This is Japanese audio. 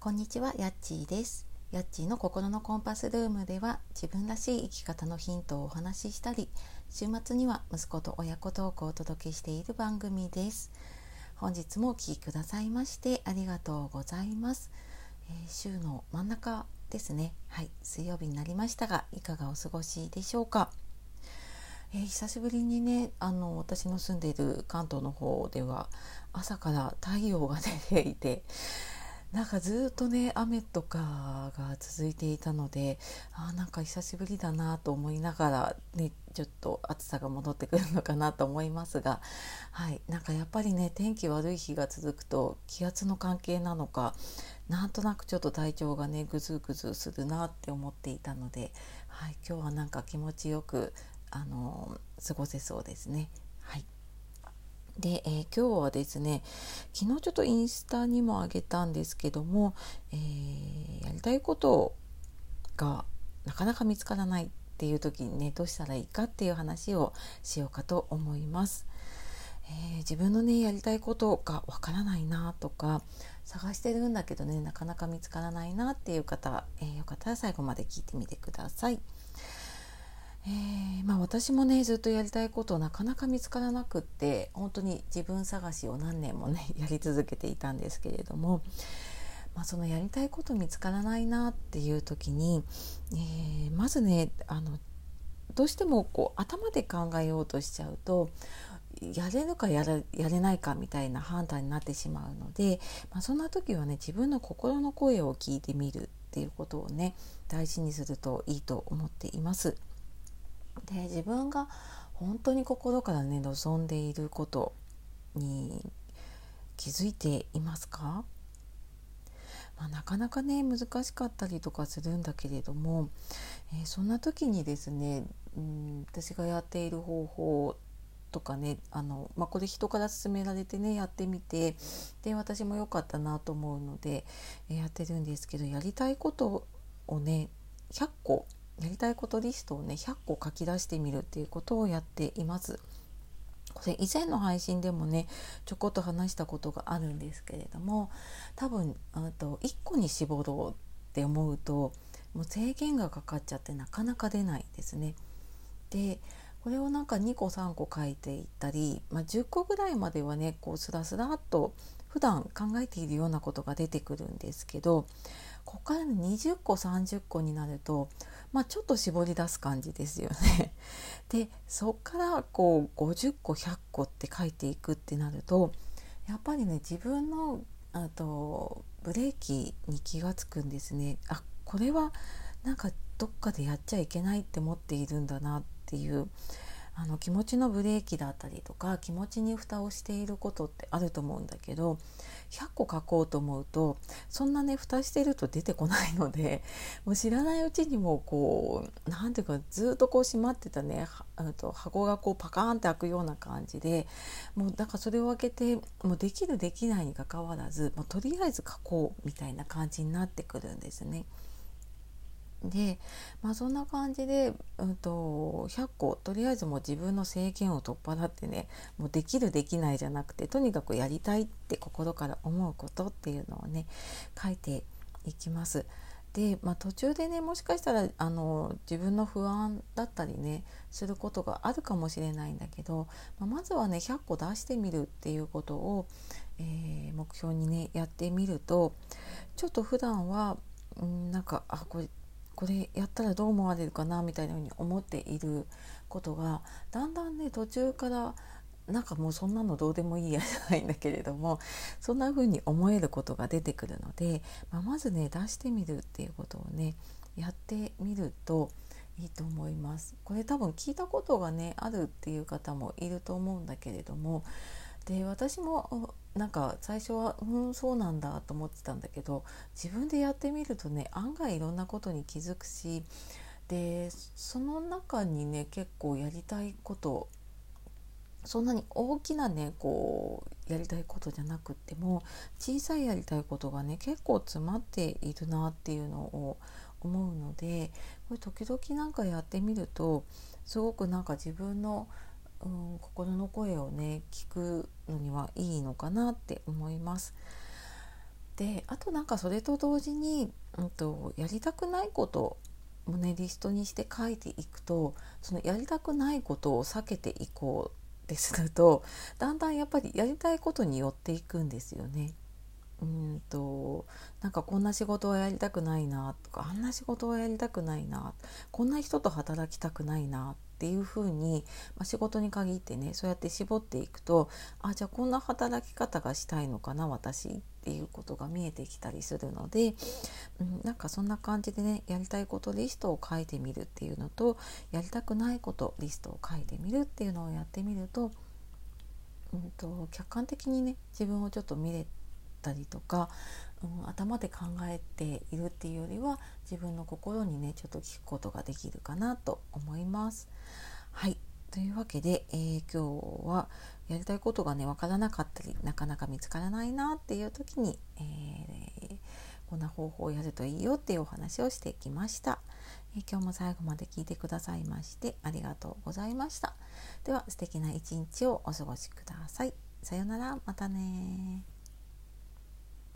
こんにちは、やっちーです。やっちーの心のコンパスルームでは自分らしい生き方のヒントをお話ししたり、週末には息子と親子トークをお届けしている番組です。本日もお聴きくださいましてありがとうございます。えー週の真ん中ですね。はい、水曜日になりましたが、いかがお過ごしでしょうか？えー久しぶりにねあの私の住んでいる関東の方では朝から太陽が 出ていてなんかずっとね雨とかが続いていたのであなんか久しぶりだなと思いながらねちょっと暑さが戻ってくるのかなと思いますがはい。なんかやっぱりね天気悪い日が続くと気圧の関係なのかなんとなくちょっと体調がねぐずぐずするなって思っていたので、はい、今日はなんか気持ちよくあの過ごせそうですね。はい。で、えー今日はですね昨日ちょっとインスタにも上げたんですけども、えーやりたいことがなかなか見つからないっていう時にねどうしたらいいかっていう話をしようかと思います。えー自分のねやりたいことがわからないなとか探してるんだけどねなかなか見つからないなっていう方、えーよかったら最後まで聞いてみてください。えーまあ、私もねずっとやりたいことなかなか見つからなくって本当に自分探しを何年もね やり続けていたんですけれども、まあ、そのやりたいこと見つからないなっていう時に、えーまずねあのどうしてもこう頭で考えようとしちゃうとやれるかやれないかみたいな判断になってしまうので、まあ、そんな時はね自分の心の声を聞いてみるっていうことをね大事にするといいと思っています。で自分が本当に心からね望んでいることに気づいていますか、まあ、なかなかね難しかったりとかするんだけれども、えーそんな時にですね、うん、私がやっている方法とかねあの、まあ、これ人から勧められてねやってみてで私も良かったなと思うので、えーやってるんですけどやりたいことをね100個やりたいことリストをね100個書き出してみるっていうことをやっています。これ以前の配信でもねちょこっと話したことがあるんですけれども多分あと1個に絞ろうって思うともう制限がかかっちゃってなかなか出ないですね。でこれをなんか2個3個書いていったり、まあ、10個ぐらいまではねこうスラスラっと普段考えているようなことが出てくるんですけどここから20個30個になると、まあ、ちょっと絞り出す感じですよね。でそっからこう50個100個って書いていくってなるとやっぱりね自分のあとブレーキに気がつくんですね。あこれはなんかどっかでやっちゃいけないって思っているんだなっていうあの気持ちのブレーキだったりとか気持ちに蓋をしていることってあると思うんだけど100個書こうと思うとそんなね蓋してると出てこないので もう知らないうちにもこうなんていうかずっとこう閉まってたねあと箱がこうパカーンって開くような感じでもうだからそれを開けてもうできるできないにかかわらずもうとりあえず書こうみたいな感じになってくるんですね。で、まあ、そんな感じで、うん、と100個とりあえずもう自分の制限を取っ払ってねもうできるできないじゃなくてとにかくやりたいって心から思うことっていうのをね書いていきます。で、まあ、途中でねもしかしたらあの自分の不安だったりねすることがあるかもしれないんだけど、まあ、まずはね100個出してみるっていうことを、えー目標にねやってみるとちょっと普段はんなんかあこれこれやったらどう思われるかなみたいなふうに思っていることがだんだんね途中からなんかもうそんなのどうでもいいやじゃないんだけれどもそんな風に思えることが出てくるので、まあ、まずね出してみるっていうことをねやってみるといいと思います。これ多分聞いたことがねあるっていう方もいると思うんだけれどもで私もなんか最初はうんそうなんだと思ってたんだけど自分でやってみるとね案外いろんなことに気づくしでその中にね結構やりたいことそんなに大きなねこうやりたいことじゃなくっても小さいやりたいことがね結構詰まっているなっていうのを思うのでこれ時々なんかやってみるとすごくなんか自分のうん、心の声をね聞くのにはいいのかなって思います。であとなんかそれと同時に、うんと、やりたくないことをねリストにして書いていくとそのやりたくないことを避けていこうってするとだんだんやっぱりやりたいことに寄っていくんですよね。うんとなんかこんな仕事はやりたくないなとかあんな仕事はやりたくないなこんな人と働きたくないなっていうふうに、まあ、仕事に限ってねそうやって絞っていくとあじゃあこんな働き方がしたいのかな私っていうことが見えてきたりするので、うん、なんかそんな感じでねやりたいことリストを書いてみるっていうのとやりたくないことリストを書いてみるっていうのをやってみると,、うんと、客観的にね自分をちょっと見れたりとか、うん、頭で考えているっていうよりは自分の心にねちょっと聞くことができるかなと思います。はい。というわけで、えー、今日はやりたいことがね分からなかったりなかなか見つからないなっていう時に、えー、こんな方法をやるといいよっていうお話をしてきました、えー、今日も最後まで聞いてくださいましてありがとうございました。では素敵な一日をお過ごしください。さようなら。またね